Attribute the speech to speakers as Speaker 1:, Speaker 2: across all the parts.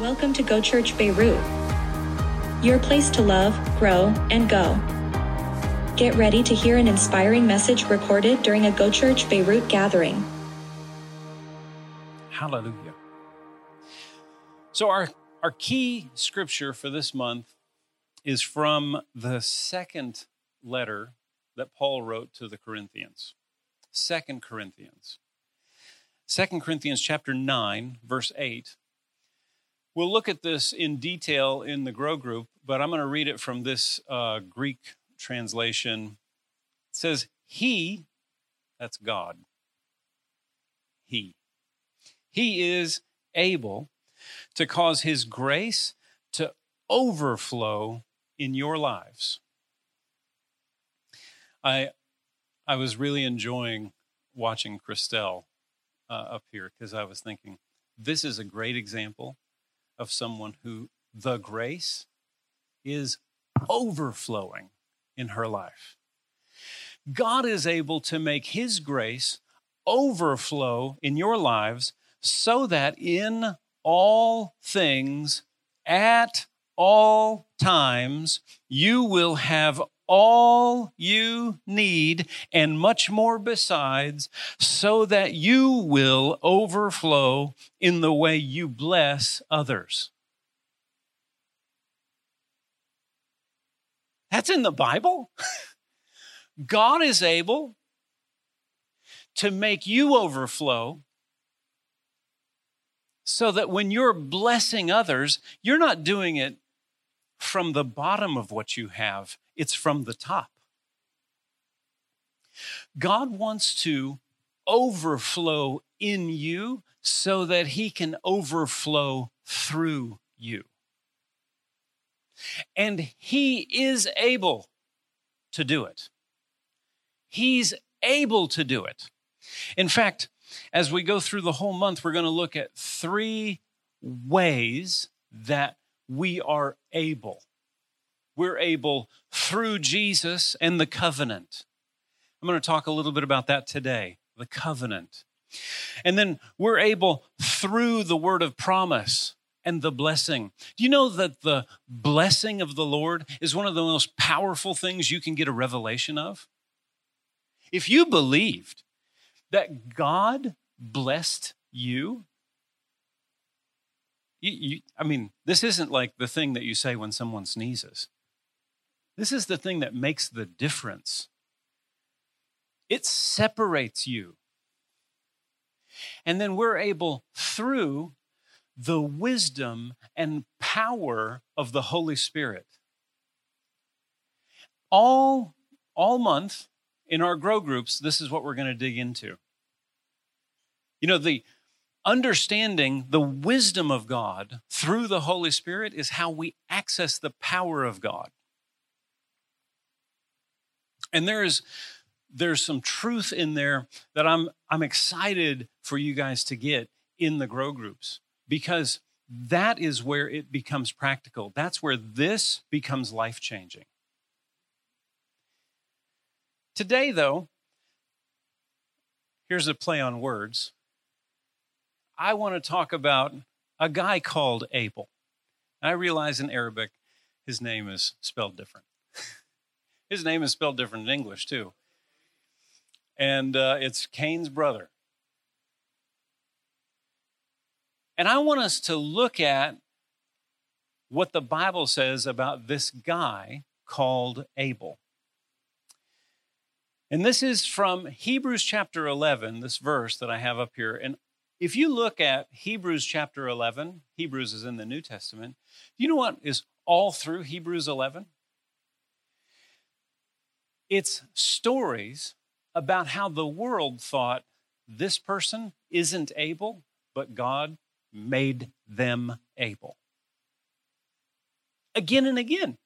Speaker 1: Welcome to Go Church Beirut, your place to love, grow, and go. Get ready to hear an inspiring message recorded during a Go Church Beirut gathering.
Speaker 2: Hallelujah. So, our, our key scripture for this month is from the second letter that Paul wrote to the Corinthians. Second Corinthians. Second Corinthians chapter 9, verse 8 We'll look at this in detail in the Grow Group, but I'm going to read it from this uh, Greek translation. It says, He, that's God, He. He is able to cause His grace to overflow in your lives. I, I was really enjoying watching Christelle uh, up here because I was thinking, this is a great example of someone who the grace is overflowing in her life. God is able to make His grace overflow in your lives so that in all things, at all times, you will have all you need and much more besides, so that you will overflow in the way you bless others. That's in the Bible. God is able to make you overflow so that when you're blessing others, you're not doing it from the bottom of what you have, it's from the top. God wants to overflow in you so that he can overflow through you. And he is able to do it. He's able to do it. In fact, as we go through the whole month, we're going to look at three ways that we are able. We're able through Jesus and the covenant. I'm going to talk a little bit about that today the covenant. And then we're able through the word of promise and the blessing. Do you know that the blessing of the Lord is one of the most powerful things you can get a revelation of? If you believed that God blessed you, you, you, I mean, this isn't like the thing that you say when someone sneezes. This is the thing that makes the difference. It separates you. And then we're able, through the wisdom and power of the Holy Spirit, all, all month in our grow groups, this is what we're going to dig into. You know, the understanding the wisdom of God through the Holy Spirit is how we access the power of God. And there is there's some truth in there that I'm I'm excited for you guys to get in the grow groups because that is where it becomes practical. That's where this becomes life changing. Today, though, here's a play on words. I want to talk about a guy called Abel. I realize in Arabic his name is spelled different. His name is spelled different in English, too. And uh, it's Cain's brother. And I want us to look at what the Bible says about this guy called Abel. And this is from Hebrews chapter 11, this verse that I have up here. And if you look at Hebrews chapter 11, Hebrews is in the New Testament, do you know what is all through Hebrews 11? It's stories about how the world thought this person isn't able, but God made them able. Again and again.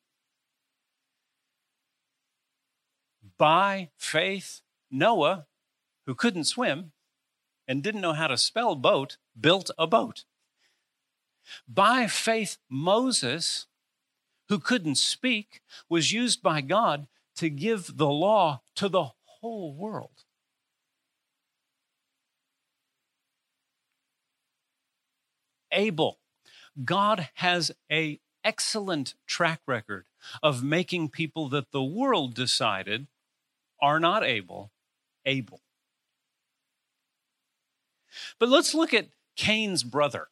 Speaker 2: By faith, Noah, who couldn't swim, and didn't know how to spell boat built a boat. By faith, Moses, who couldn't speak, was used by God to give the law to the whole world. Abel, God has a excellent track record of making people that the world decided are not able able. But let's look at Cain's brother.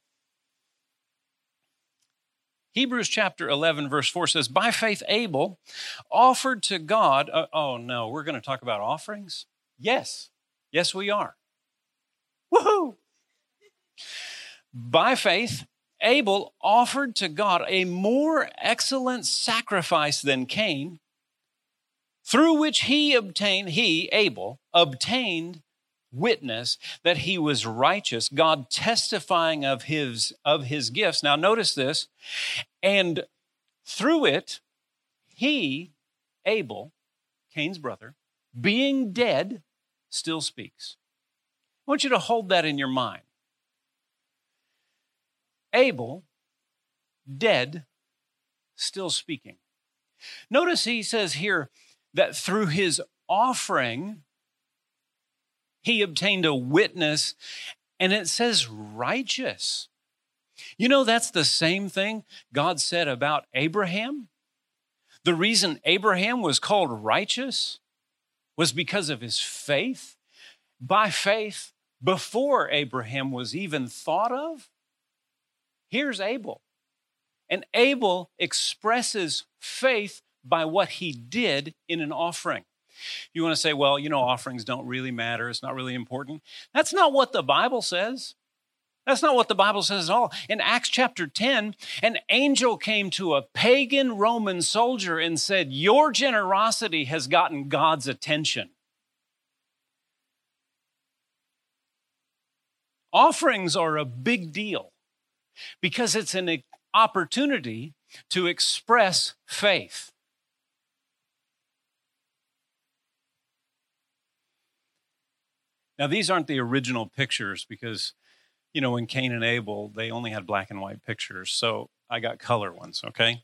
Speaker 2: Hebrews chapter 11, verse 4 says, By faith, Abel offered to God. Uh, oh, no, we're going to talk about offerings? Yes. Yes, we are. Woohoo! By faith, Abel offered to God a more excellent sacrifice than Cain, through which he obtained, he, Abel, obtained witness that he was righteous, God testifying of his of his gifts. Now notice this, and through it he Abel, Cain's brother, being dead still speaks. I want you to hold that in your mind. Abel, dead, still speaking. Notice he says here that through his offering, he obtained a witness, and it says righteous. You know, that's the same thing God said about Abraham. The reason Abraham was called righteous was because of his faith. By faith, before Abraham was even thought of, here's Abel. And Abel expresses faith by what he did in an offering. You want to say, well, you know, offerings don't really matter. It's not really important. That's not what the Bible says. That's not what the Bible says at all. In Acts chapter 10, an angel came to a pagan Roman soldier and said, Your generosity has gotten God's attention. Offerings are a big deal because it's an opportunity to express faith. Now, these aren't the original pictures because, you know, when Cain and Abel, they only had black and white pictures. So I got color ones, okay?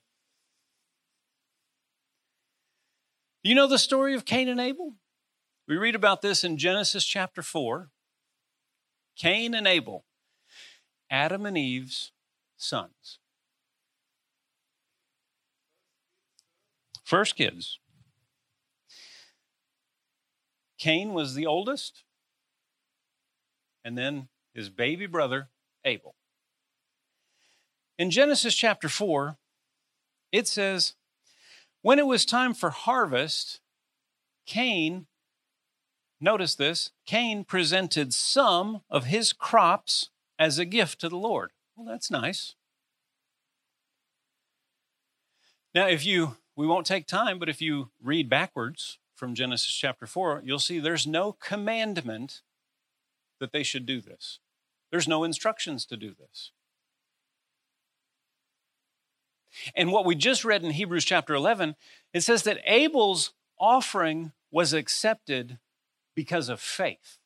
Speaker 2: Do You know the story of Cain and Abel? We read about this in Genesis chapter 4. Cain and Abel, Adam and Eve's sons. First kids. Cain was the oldest, and then his baby brother, Abel. In Genesis chapter 4, it says, When it was time for harvest, Cain, notice this, Cain presented some of his crops as a gift to the Lord. Well, that's nice. Now, if you, we won't take time, but if you read backwards from Genesis chapter 4, you'll see there's no commandment that they should do this. There's no instructions to do this. And what we just read in Hebrews chapter 11, it says that Abel's offering was accepted because of faith.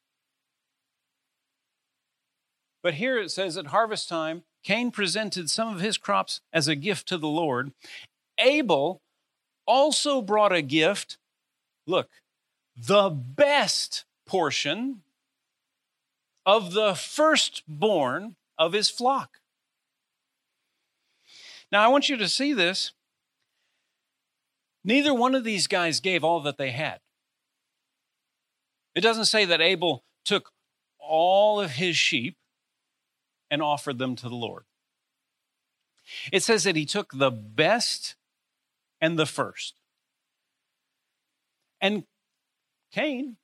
Speaker 2: But here it says at harvest time, Cain presented some of his crops as a gift to the Lord. Abel also brought a gift, look, the best portion of the firstborn of his flock. Now, I want you to see this. Neither one of these guys gave all that they had. It doesn't say that Abel took all of his sheep and offered them to the Lord. It says that he took the best and the first. And Cain,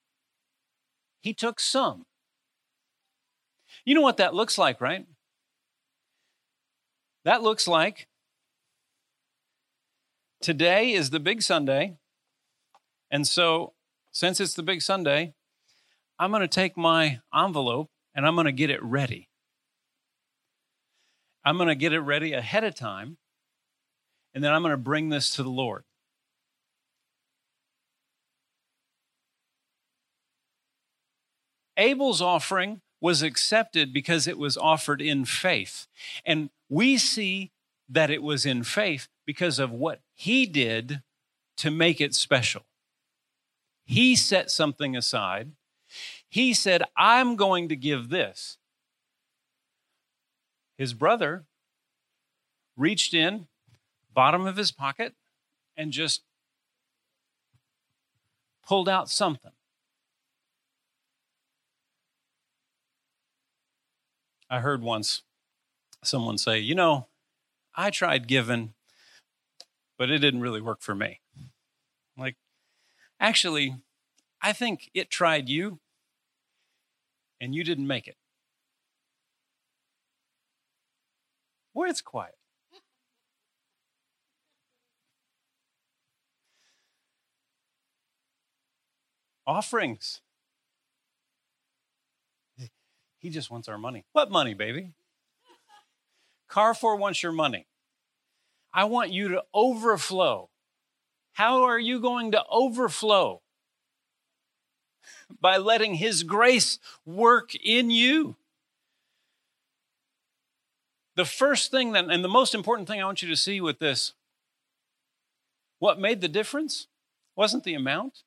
Speaker 2: he took some. You know what that looks like, right? That looks like today is the big Sunday. And so, since it's the big Sunday, I'm going to take my envelope and I'm going to get it ready. I'm going to get it ready ahead of time, and then I'm going to bring this to the Lord. Abel's offering was accepted because it was offered in faith. And we see that it was in faith because of what he did to make it special. He set something aside. He said, I'm going to give this. His brother reached in, bottom of his pocket, and just pulled out something. I heard once someone say, You know, I tried giving, but it didn't really work for me. Like, actually, I think it tried you and you didn't make it. Where it's quiet. Offerings. He just wants our money. What money, baby? Carrefour wants your money. I want you to overflow. How are you going to overflow? By letting His grace work in you. The first thing that, and the most important thing I want you to see with this, what made the difference wasn't the amount,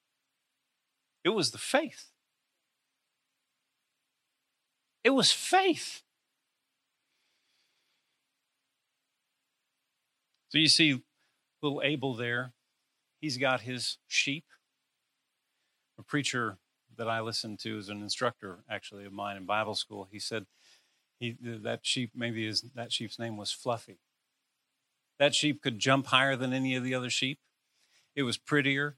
Speaker 2: it was the faith. It was faith. So you see little Abel there. He's got his sheep. A preacher that I listened to is an instructor, actually, of mine in Bible school. He said he, that sheep, maybe his, that sheep's name was Fluffy. That sheep could jump higher than any of the other sheep. It was prettier.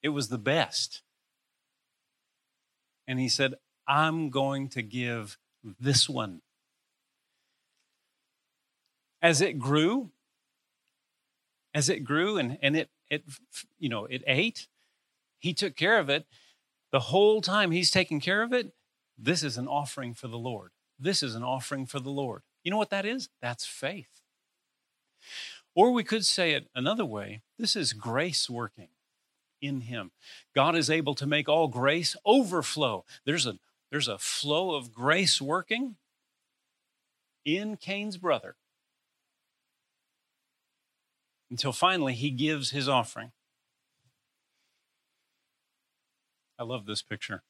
Speaker 2: It was the best. And he said, I'm going to give this one. As it grew, as it grew and, and it, it, you know, it ate, he took care of it. The whole time he's taking care of it, this is an offering for the Lord. This is an offering for the Lord. You know what that is? That's faith. Or we could say it another way this is grace working in him. God is able to make all grace overflow. There's a, there's a flow of grace working in Cain's brother until finally he gives his offering. I love this picture.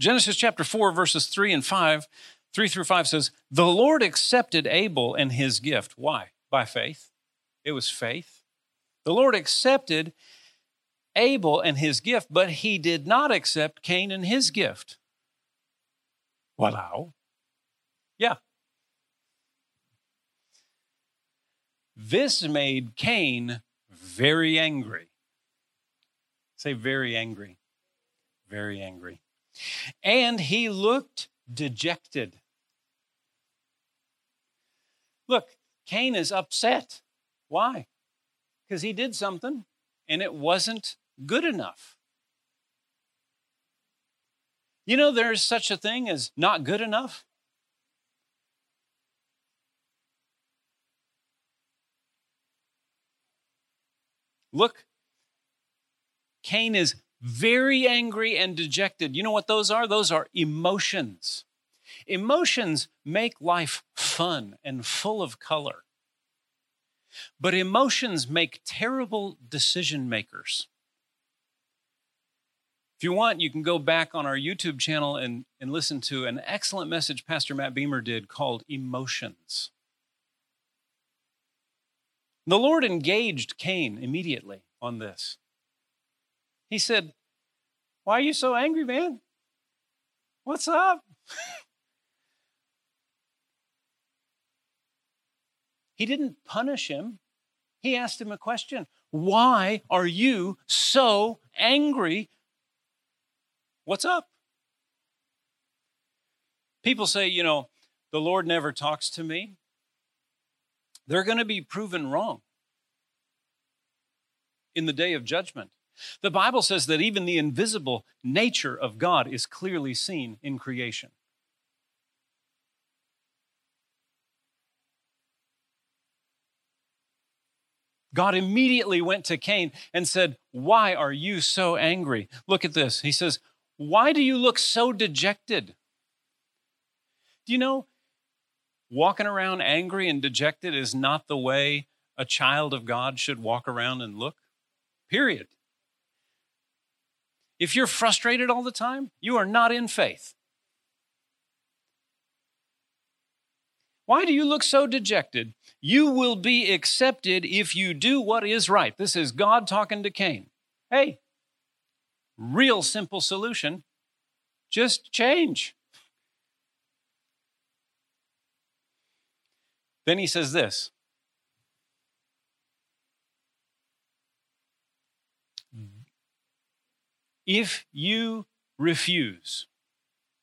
Speaker 2: Genesis chapter 4, verses 3 and 5, 3 through 5 says, The Lord accepted Abel and his gift. Why? By faith. It was faith. The Lord accepted Abel and his gift, but he did not accept Cain and his gift. Wow. Yeah. This made Cain very angry. Say, very angry. Very angry. And he looked dejected. Look, Cain is upset. Why? Because he did something and it wasn't good enough. You know, there's such a thing as not good enough. Look, Cain is very angry and dejected. You know what those are? Those are emotions. Emotions make life fun and full of color. But emotions make terrible decision makers. You want, you can go back on our YouTube channel and, and listen to an excellent message Pastor Matt Beamer did called Emotions. The Lord engaged Cain immediately on this. He said, Why are you so angry, man? What's up? he didn't punish him. He asked him a question Why are you so angry? What's up? People say, you know, the Lord never talks to me. They're going to be proven wrong in the day of judgment. The Bible says that even the invisible nature of God is clearly seen in creation. God immediately went to Cain and said, Why are you so angry? Look at this. He says, Why do you look so dejected? Do you know, walking around angry and dejected is not the way a child of God should walk around and look? Period. If you're frustrated all the time, you are not in faith. Why do you look so dejected? You will be accepted if you do what is right. This is God talking to Cain. Hey, real simple solution just change. Then he says this If you refuse,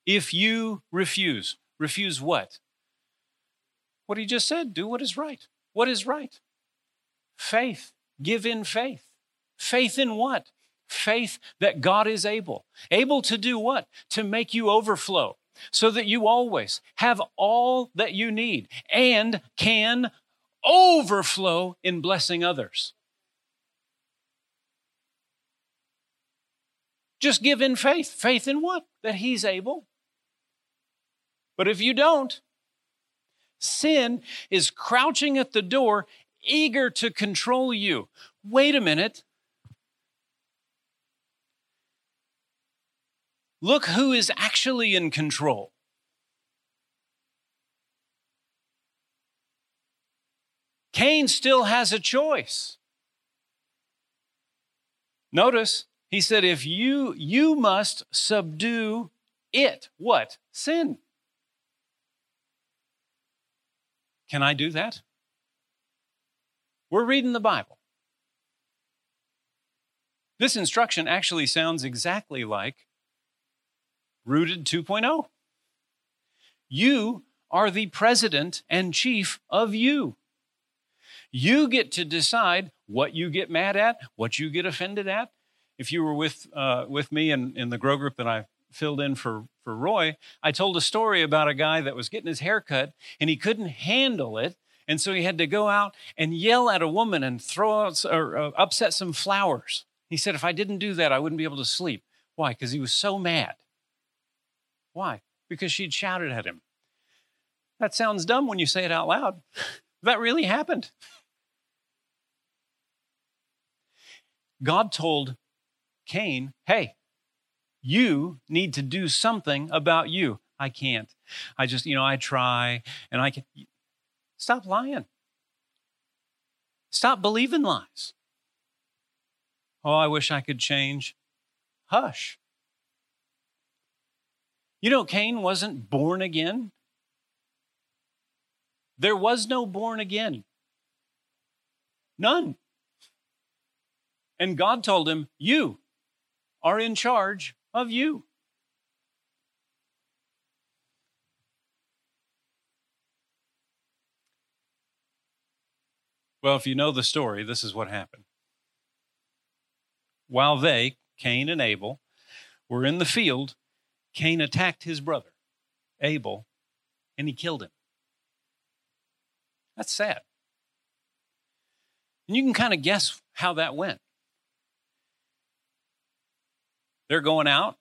Speaker 2: if you refuse, refuse what? What he just said do what is right. What is right? Faith. Give in faith. Faith in what? Faith that God is able. Able to do what? To make you overflow so that you always have all that you need and can overflow in blessing others. Just give in faith. Faith in what? That He's able. But if you don't, sin is crouching at the door, eager to control you. Wait a minute. Look who is actually in control. Cain still has a choice. Notice, he said, if you, you must subdue it. What? Sin. Can I do that? We're reading the Bible. This instruction actually sounds exactly like Rooted 2.0. You are the president and chief of you. You get to decide what you get mad at, what you get offended at, if you were with uh, with me in, in the grow group that I filled in for for Roy, I told a story about a guy that was getting his hair cut and he couldn't handle it, and so he had to go out and yell at a woman and throw out or uh, upset some flowers. He said, if I didn't do that, I wouldn't be able to sleep. Why? Because he was so mad. Why? Because she'd shouted at him. That sounds dumb when you say it out loud. that really happened. God told Cain, hey, you need to do something about you. I can't. I just, you know, I try and I can. Stop lying. Stop believing lies. Oh, I wish I could change. Hush. You know, Cain wasn't born again. There was no born again. None. And God told him, You are in charge of you. Well, if you know the story, this is what happened. While they, Cain and Abel, were in the field, Cain attacked his brother, Abel, and he killed him. That's sad. And you can kind of guess how that went. They're going out.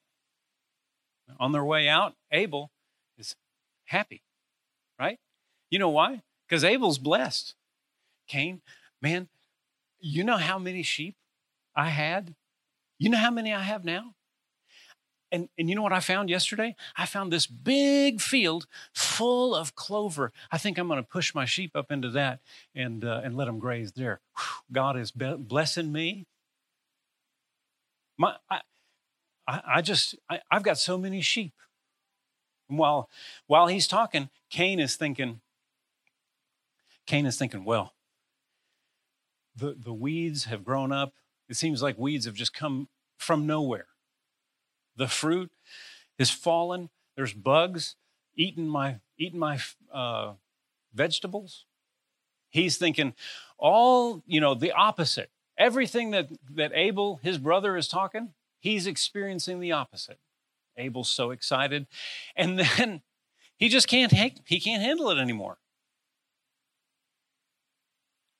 Speaker 2: On their way out, Abel is happy, right? You know why? Because Abel's blessed. Cain, man, you know how many sheep I had? You know how many I have now? And, and you know what I found yesterday? I found this big field full of clover. I think I'm going to push my sheep up into that and, uh, and let them graze there. God is be- blessing me. My, I, I, I just, I, I've got so many sheep. And while, while he's talking, Cain is thinking, Cain is thinking, well, the, the weeds have grown up. It seems like weeds have just come from nowhere. The fruit is fallen. There's bugs eating my, eating my uh, vegetables. He's thinking all, you know, the opposite. Everything that, that Abel, his brother, is talking, He's experiencing the opposite. Abel's so excited. And then he just can't he can't handle it anymore.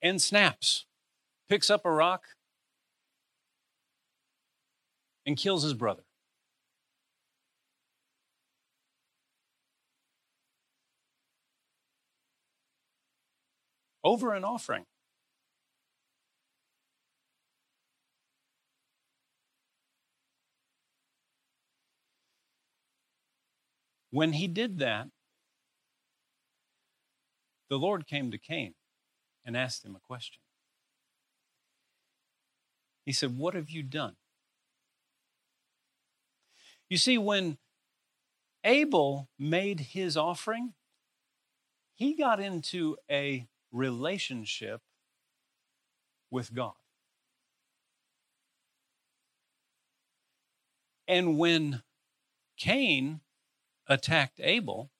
Speaker 2: And snaps, picks up a rock, and kills his brother. Over an offering. When he did that, the Lord came to Cain and asked him a question. He said, What have you done? You see, when Abel made his offering, he got into a relationship with God. And when Cain attacked Abel,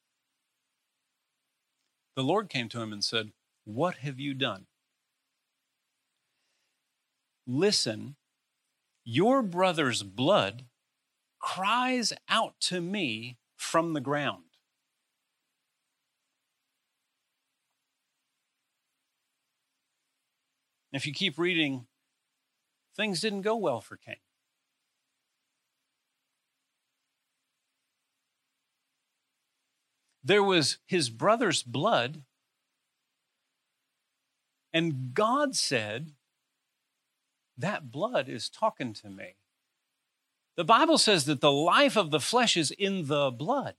Speaker 2: the Lord came to him and said, What have you done? Listen, your brother's blood cries out to me from the ground. If you keep reading, things didn't go well for Cain. There was his brother's blood, and God said, That blood is talking to me. The Bible says that the life of the flesh is in the blood.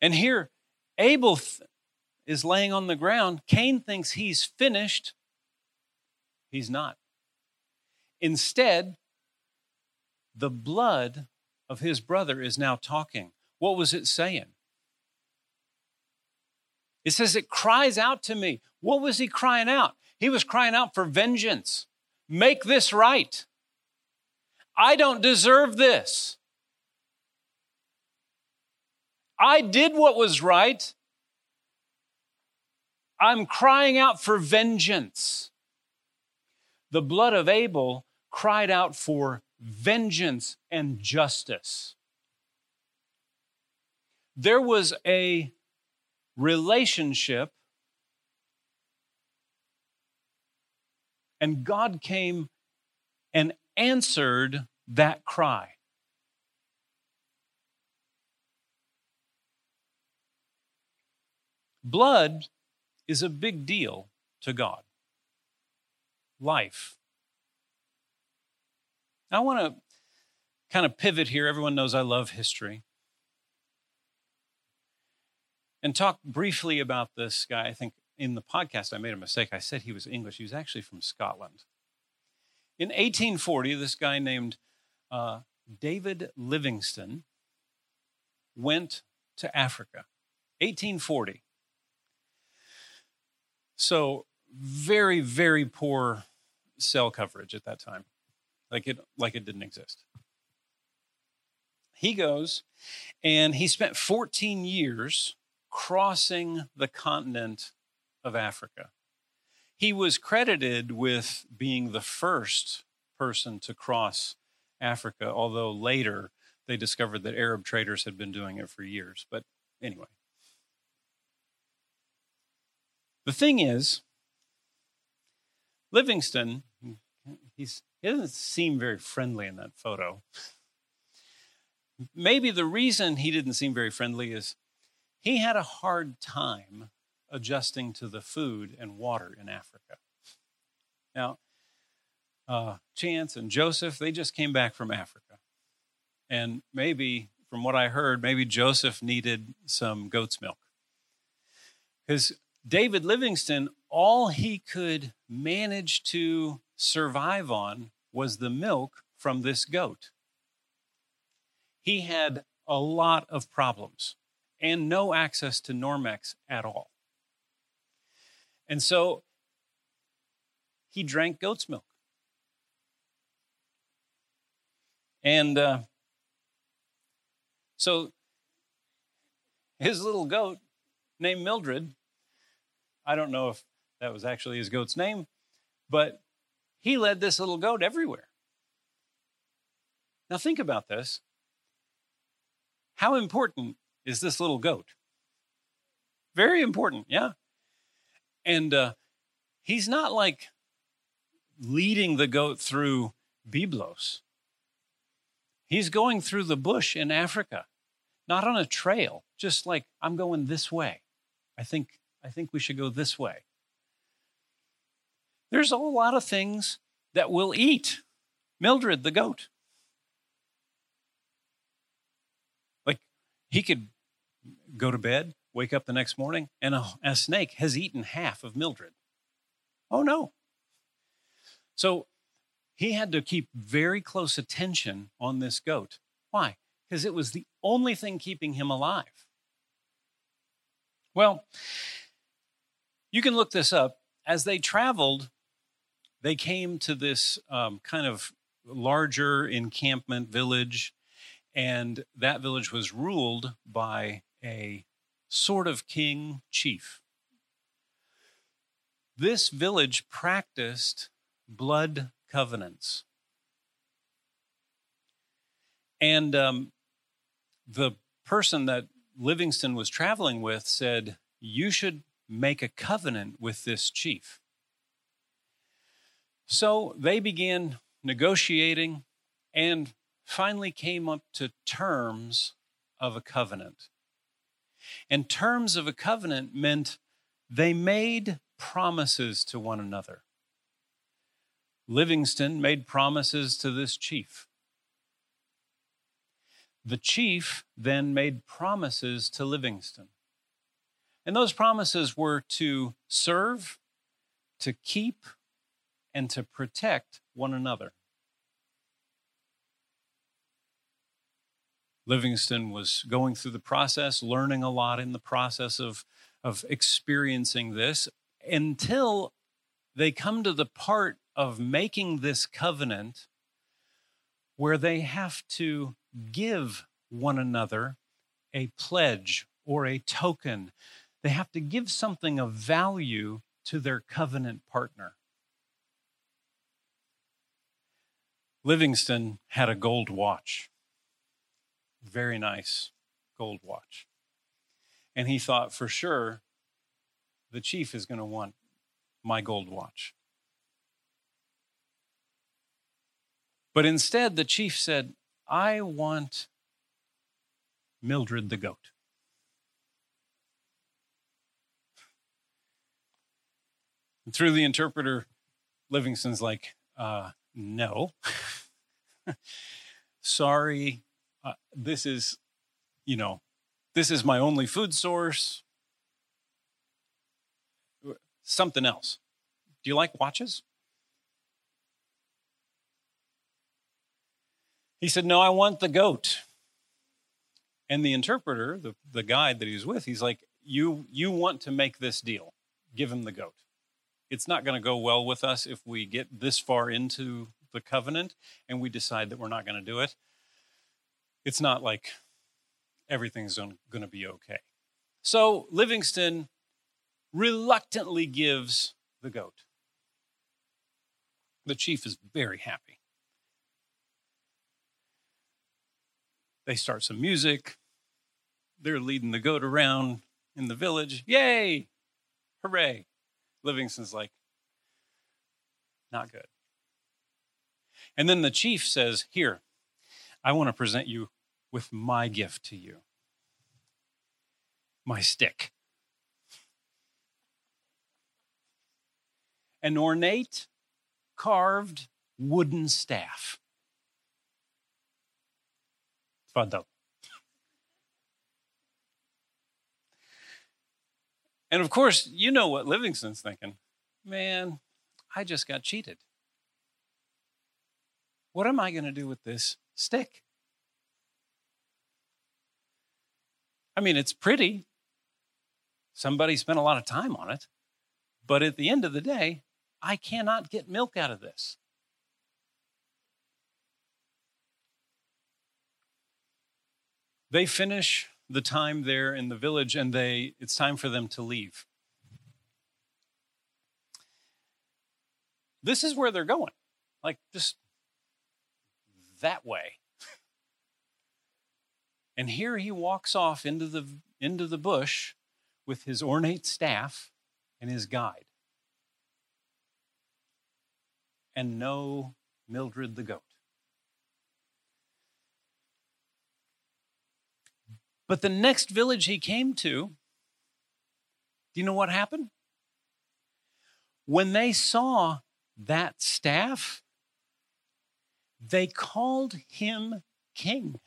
Speaker 2: And here, Abel is laying on the ground. Cain thinks he's finished. He's not. Instead, the blood of his brother is now talking. What was it saying? It says it cries out to me. What was he crying out? He was crying out for vengeance. Make this right. I don't deserve this. I did what was right. I'm crying out for vengeance. The blood of Abel cried out for vengeance and justice. There was a relationship, and God came and answered that cry. Blood is a big deal to God. Life. I want to kind of pivot here. Everyone knows I love history. And talk briefly about this guy. I think in the podcast I made a mistake. I said he was English. He was actually from Scotland. In 1840, this guy named uh, David Livingstone went to Africa. 1840. So, very, very poor cell coverage at that time, like it, like it didn't exist. He goes and he spent 14 years crossing the continent of Africa. He was credited with being the first person to cross Africa, although later they discovered that Arab traders had been doing it for years. But anyway, the thing is, Livingstone, he's, he doesn't seem very friendly in that photo. Maybe the reason he didn't seem very friendly is he had a hard time adjusting to the food and water in Africa. Now, uh, Chance and Joseph, they just came back from Africa. And maybe, from what I heard, maybe Joseph needed some goat's milk. Because David Livingstone, all he could manage to survive on was the milk from this goat. He had a lot of problems and no access to Normex at all. And so he drank goat's milk. And uh, so his little goat named Mildred I don't know if that was actually his goat's name, but he led this little goat everywhere. Now, think about this. How important is this little goat? Very important, yeah. And uh, he's not like leading the goat through Byblos. He's going through the bush in Africa, not on a trail, just like I'm going this way. I think I think we should go this way. There's a lot of things that we'll eat. Mildred, the goat. Like he could go to bed, wake up the next morning, and a, a snake has eaten half of Mildred. Oh no. So he had to keep very close attention on this goat. Why? Because it was the only thing keeping him alive. Well, you can look this up. As they traveled, they came to this um, kind of larger encampment village, and that village was ruled by a sort of king chief. This village practiced blood covenants. And um, the person that Livingstone was traveling with said, You should make a covenant with this chief. So they began negotiating and finally came up to terms of a covenant. And terms of a covenant meant they made promises to one another. Livingstone made promises to this chief. The chief then made promises to Livingstone. And those promises were to serve, to keep, and to protect one another. Livingstone was going through the process, learning a lot in the process of, of experiencing this until they come to the part of making this covenant where they have to give one another a pledge or a token. They have to give something of value to their covenant partner. Livingstone had a gold watch, very nice gold watch. And he thought for sure the chief is going to want my gold watch. But instead, the chief said, I want Mildred the goat. And through the interpreter, Livingstone's like, uh, no. Sorry, uh, this is, you know, this is my only food source. Something else. Do you like watches? He said, No, I want the goat. And the interpreter, the, the guide that he's with, he's like, you, you want to make this deal. Give him the goat. It's not going to go well with us if we get this far into the covenant and we decide that we're not going to do it. It's not like everything's going to be okay. So Livingstone reluctantly gives the goat. The chief is very happy. They start some music. They're leading the goat around in the village. Yay! Hooray! Livingstone's like, not good. And then the chief says, Here, I want to present you with my gift to you my stick. An ornate, carved wooden staff. Tfaddal. And of course, you know what Livingstone's thinking. Man, I just got cheated. What am I going to do with this stick? I mean, it's pretty. Somebody spent a lot of time on it. But at the end of the day, I cannot get milk out of this. They finish the time there in the village and they it's time for them to leave. This is where they're going. Like just that way. And here he walks off into the into the bush with his ornate staff and his guide. And no Mildred the goat. But the next village he came to, do you know what happened? When they saw that staff, they called him king.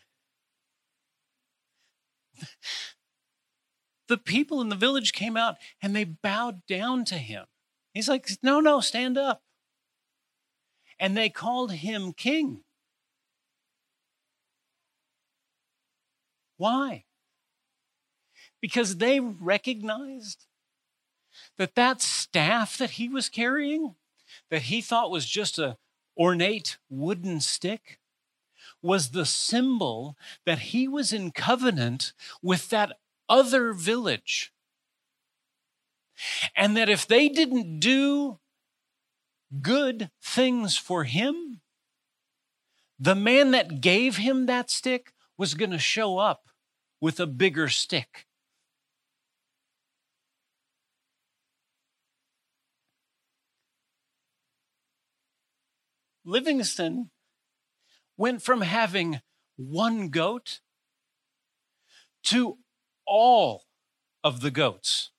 Speaker 2: the people in the village came out and they bowed down to him. He's like, No, no, stand up. And they called him king. Why? Because they recognized that that staff that he was carrying, that he thought was just a ornate wooden stick, was the symbol that he was in covenant with that other village. And that if they didn't do good things for him, the man that gave him that stick was going to show up with a bigger stick. Livingstone went from having one goat to all of the goats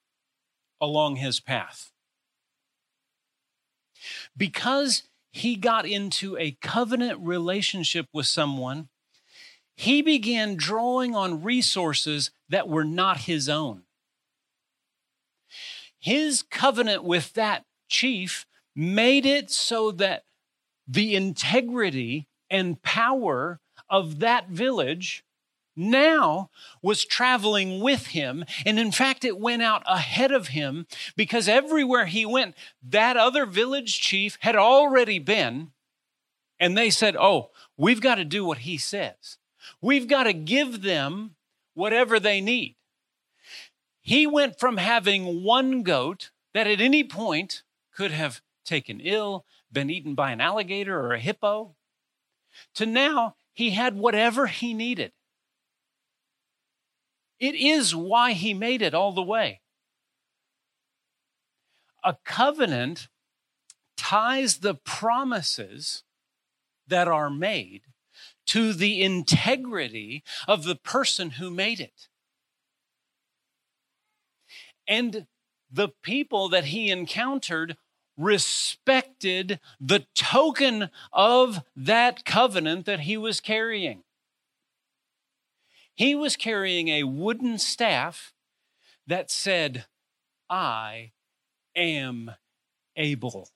Speaker 2: along his path. Because he got into a covenant relationship with someone, he began drawing on resources that were not his own. His covenant with that chief made it so that the integrity and power of that village now was traveling with him. And in fact, it went out ahead of him because everywhere he went, that other village chief had already been. And they said, Oh, we've got to do what he says. We've got to give them whatever they need. He went from having one goat that at any point could have taken ill, been eaten by an alligator or a hippo, to now he had whatever he needed. It is why he made it all the way. A covenant ties the promises that are made to the integrity of the person who made it. And the people that he encountered respected the token of that covenant that he was carrying. He was carrying a wooden staff that said, I am able.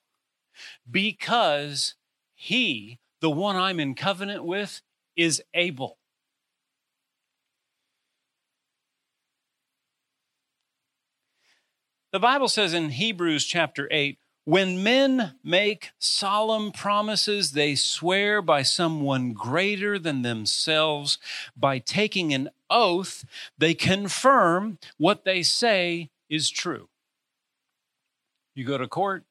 Speaker 2: Because he, the one I'm in covenant with, is able. The Bible says in Hebrews chapter 8 when men make solemn promises, they swear by someone greater than themselves. By taking an oath, they confirm what they say is true. You go to court,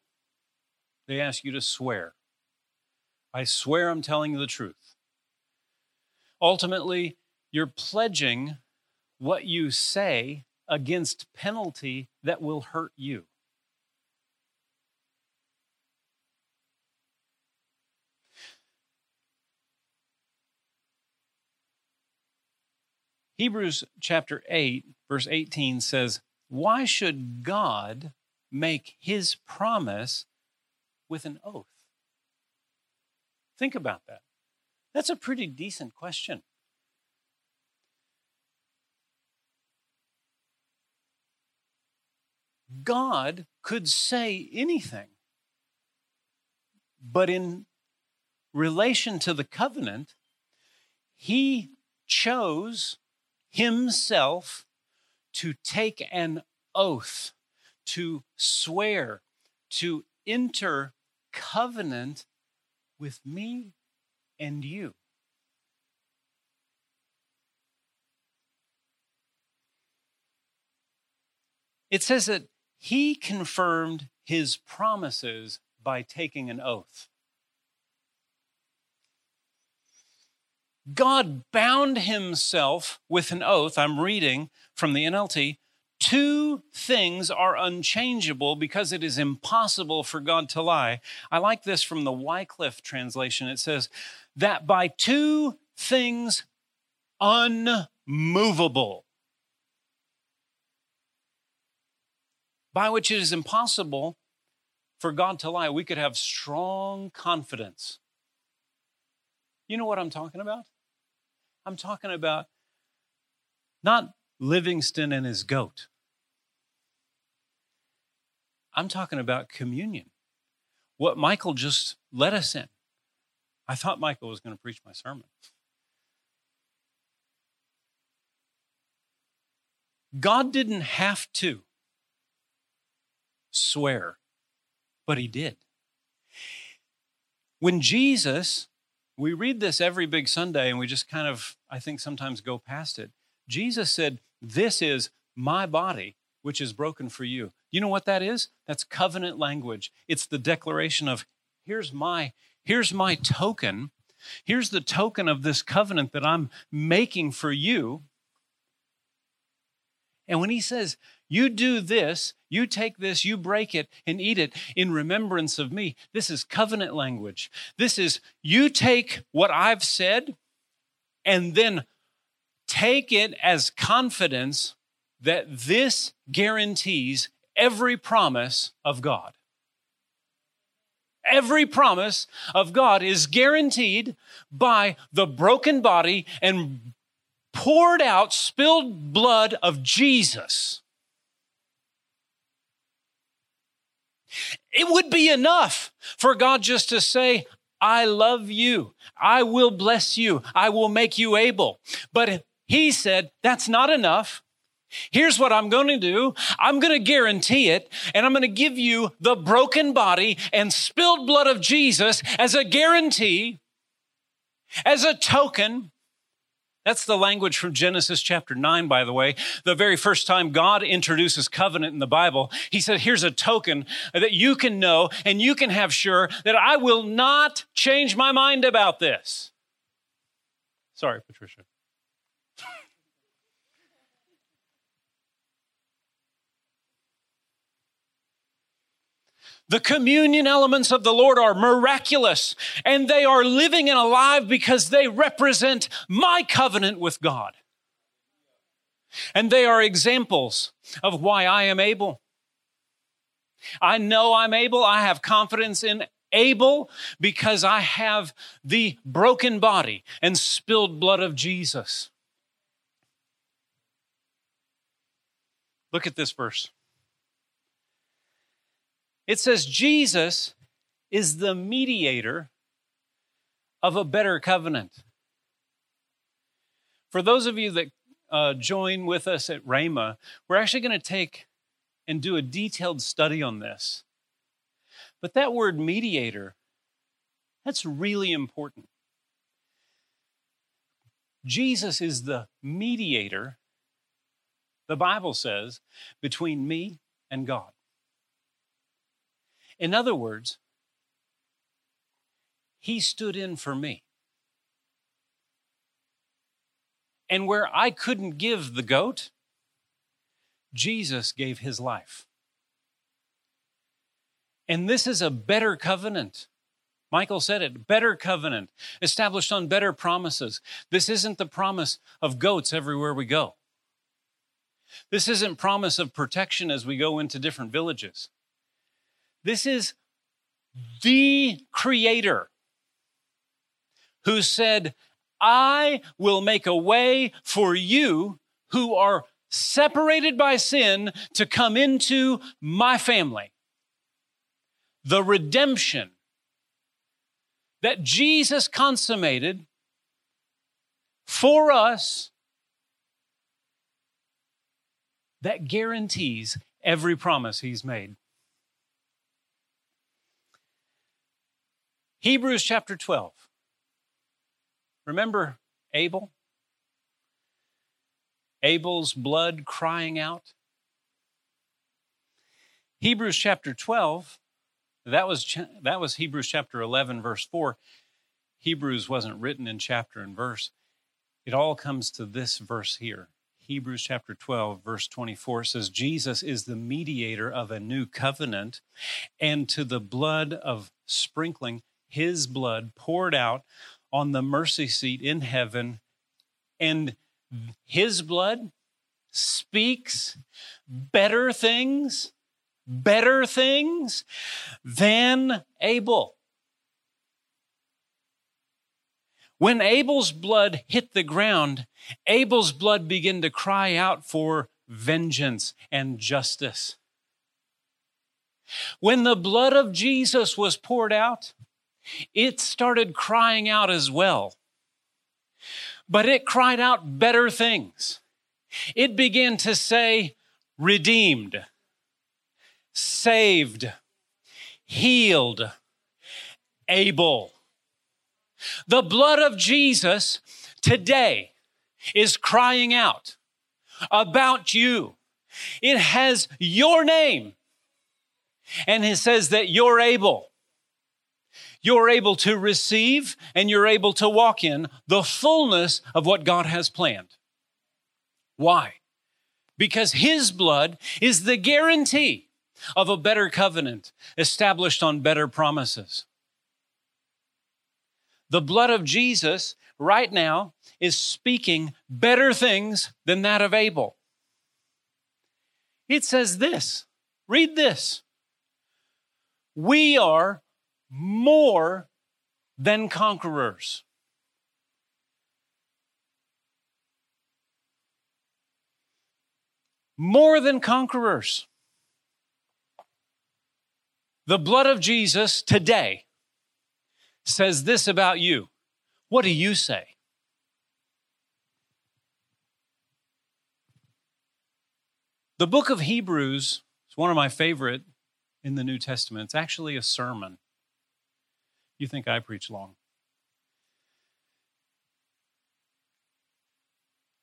Speaker 2: they ask you to swear. I swear I'm telling you the truth. Ultimately, you're pledging what you say against penalty that will hurt you. Hebrews chapter 8, verse 18 says, Why should God make his promise with an oath? Think about that. That's a pretty decent question. God could say anything, but in relation to the covenant, he chose himself to take an oath, to swear, to enter covenant with me and you. It says that he confirmed his promises by taking an oath. God bound himself with an oath. I'm reading from the NLT. Two things are unchangeable because it is impossible for God to lie. I like this from the Wycliffe translation. It says, that by two things unmovable, by which it is impossible for God to lie, we could have strong confidence. You know what I'm talking about? I'm talking about not Livingstone and his goat. I'm talking about communion. What Michael just led us in. I thought Michael was going to preach my sermon. God didn't have to swear, but he did. When Jesus, we read this every big Sunday and we just kind of, I think, sometimes go past it. Jesus said, This is my body, which is broken for you. You know what that is? That's covenant language. It's the declaration of, Here's my, here's my token. Here's the token of this covenant that I'm making for you. And when he says, You do this, you take this, you break it, and eat it in remembrance of me, this is covenant language. This is, you take what I've said and then take it as confidence that this guarantees every promise of God. Every promise of God is guaranteed by the broken body and poured out, spilled blood of Jesus. It would be enough for God just to say, I love you. I will bless you. I will make you able. But he said, that's not enough. Here's what I'm going to do. I'm going to guarantee it, and I'm going to give you the broken body and spilled blood of Jesus as a guarantee, as a token. That's the language from Genesis chapter 9, by the way. The very first time God introduces covenant in the Bible, He said, Here's a token that you can know and you can have sure that I will not change my mind about this. Sorry, Patricia. The communion elements of the Lord are miraculous and they are living and alive because they represent my covenant with God. And they are examples of why I am able. I know I'm able. I have confidence in able because I have the broken body and spilled blood of Jesus. Look at this verse. It says Jesus is the mediator of a better covenant. For those of you that uh, join with us at Rhema, we're actually going to take and do a detailed study on this. But that word mediator, that's really important. Jesus is the mediator, the Bible says, between me and God. In other words, he stood in for me. And where I couldn't give the goat, Jesus gave his life. And this is a better covenant. Michael said it better covenant, established on better promises. This isn't the promise of goats everywhere we go. This isn't promise of protection as we go into different villages. This is the creator who said, I will make a way for you who are separated by sin to come into my family. The redemption that Jesus consummated for us that guarantees every promise he's made. Hebrews chapter 12. Remember Abel? Abel's blood crying out. Hebrews chapter 12, that was, that was Hebrews chapter 11, verse 4. Hebrews wasn't written in chapter and verse. It all comes to this verse here. Hebrews chapter 12, verse 24 says, Jesus is the mediator of a new covenant, and to the blood of sprinkling, his blood poured out on the mercy seat in heaven, and his blood speaks better things, better things than Abel. When Abel's blood hit the ground, Abel's blood began to cry out for vengeance and justice. When the blood of Jesus was poured out, it started crying out as well. But it cried out better things. It began to say, redeemed, saved, healed, able. The blood of Jesus today is crying out about you. It has your name. And it says that you're able. You're able to receive and you're able to walk in the fullness of what God has planned. Why? Because His blood is the guarantee of a better covenant established on better promises. The blood of Jesus right now is speaking better things than that of Abel. It says this read this. We are more than conquerors. More than conquerors. The blood of Jesus today says this about you. What do you say? The book of Hebrews is one of my favorite in the New Testament. It's actually a sermon. You think I preach long.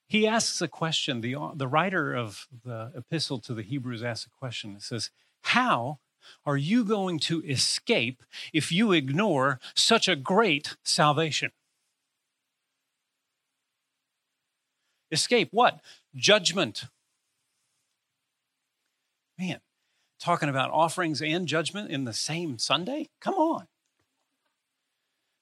Speaker 2: He asks a question. The, the writer of the epistle to the Hebrews asks a question. It says, How are you going to escape if you ignore such a great salvation? Escape what? Judgment. Man, talking about offerings and judgment in the same Sunday? Come on.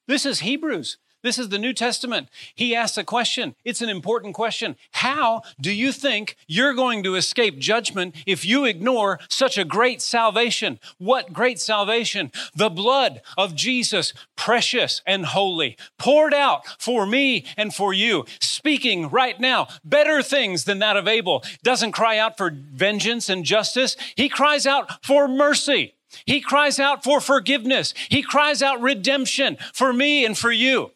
Speaker 2: This is Hebrews. This is the New Testament. He asks a question. It's an important question. How do you think you're going to escape judgment if you ignore such a great salvation? What great salvation? The blood of Jesus, precious and holy, poured out for me and for you, speaking right now better things than that of Abel. Doesn't cry out for vengeance and justice, he cries out for mercy. He cries out for forgiveness. He cries out redemption for me and for you.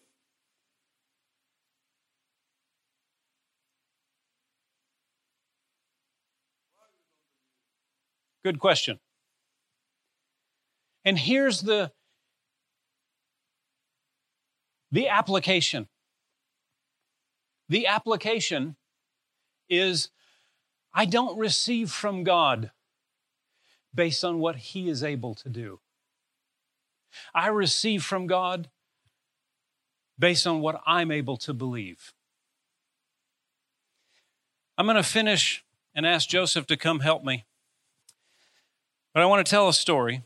Speaker 2: Good question. And here's the, the application. The application is I don't receive from God based on what He is able to do. I receive from God based on what I'm able to believe. I'm going to finish and ask Joseph to come help me. But I want to tell a story.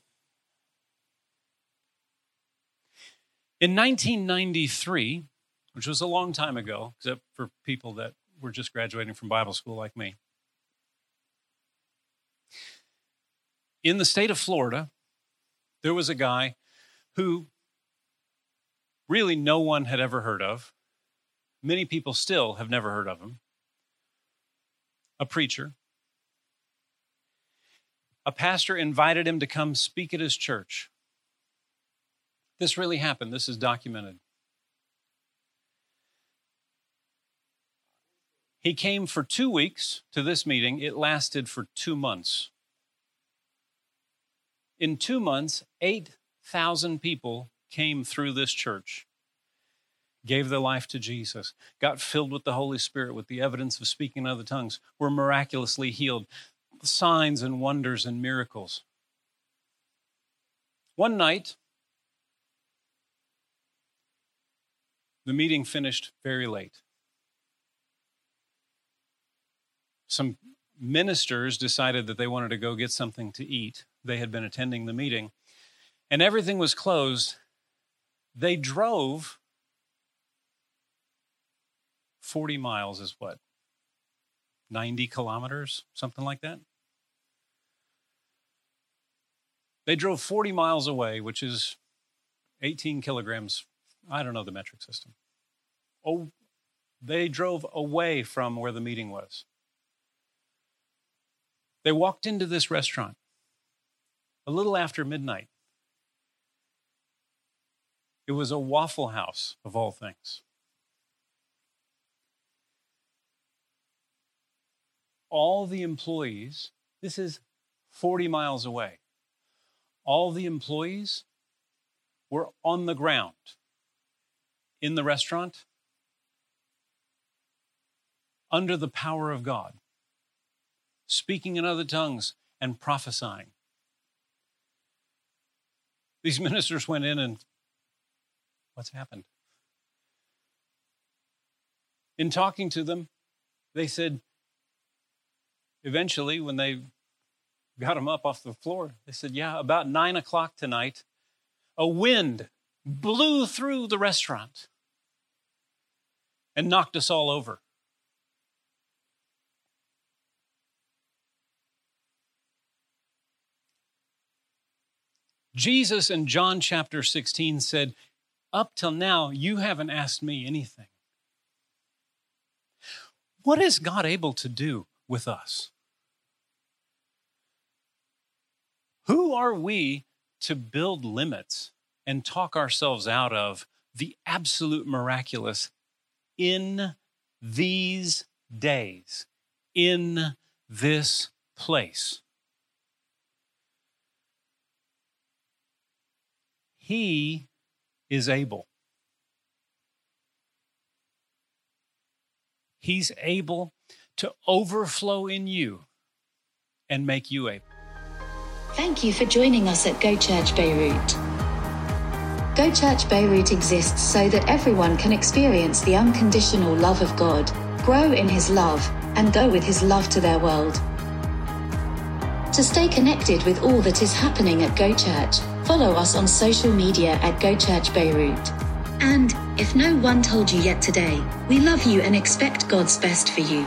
Speaker 2: In 1993, which was a long time ago, except for people that were just graduating from Bible school like me, in the state of Florida, there was a guy who really no one had ever heard of. Many people still have never heard of him. A preacher a pastor invited him to come speak at his church. This really happened. This is documented. He came for two weeks to this meeting. It lasted for two months. In two months, 8,000 people came through this church, gave their life to Jesus, got filled with the Holy Spirit with the evidence of speaking in other tongues, were miraculously healed signs and wonders and miracles. One night, the meeting finished very late. Some ministers decided that they wanted to go get something to eat. They had been attending the meeting, and everything was closed. They drove 40 miles, is what? 90 kilometers, something like that. They drove 40 miles away, which is 18 kilograms. I don't know the metric system. Oh, they drove away from where the meeting was. They walked into this restaurant. A little after midnight. It was a Waffle House, of all things. All the employees, this is 40 miles away, all the employees were on the ground in the restaurant under the power of God, speaking in other tongues and prophesying. These ministers went in and what's happened? In talking to them, they said, eventually, when they got them up off the floor, they said, Yeah, about nine o'clock tonight, a wind blew through the restaurant and knocked us all over. Jesus in John chapter 16 said, Up till now, you haven't asked me anything. What is God able to do with us? Who are we to build limits and talk ourselves out of the absolute miraculous in these days, in this place? He is able. He's able to overflow in you and make you able.
Speaker 1: Thank you for joining us at Go Church Beirut. Go Church Beirut exists so that everyone can experience the unconditional love of God, grow in His love, and go with His love to their world. To stay connected with all that is happening at Go Church, Follow us on social media at Go Church Beirut. And if no one told you yet today, we love you and expect God's best for you.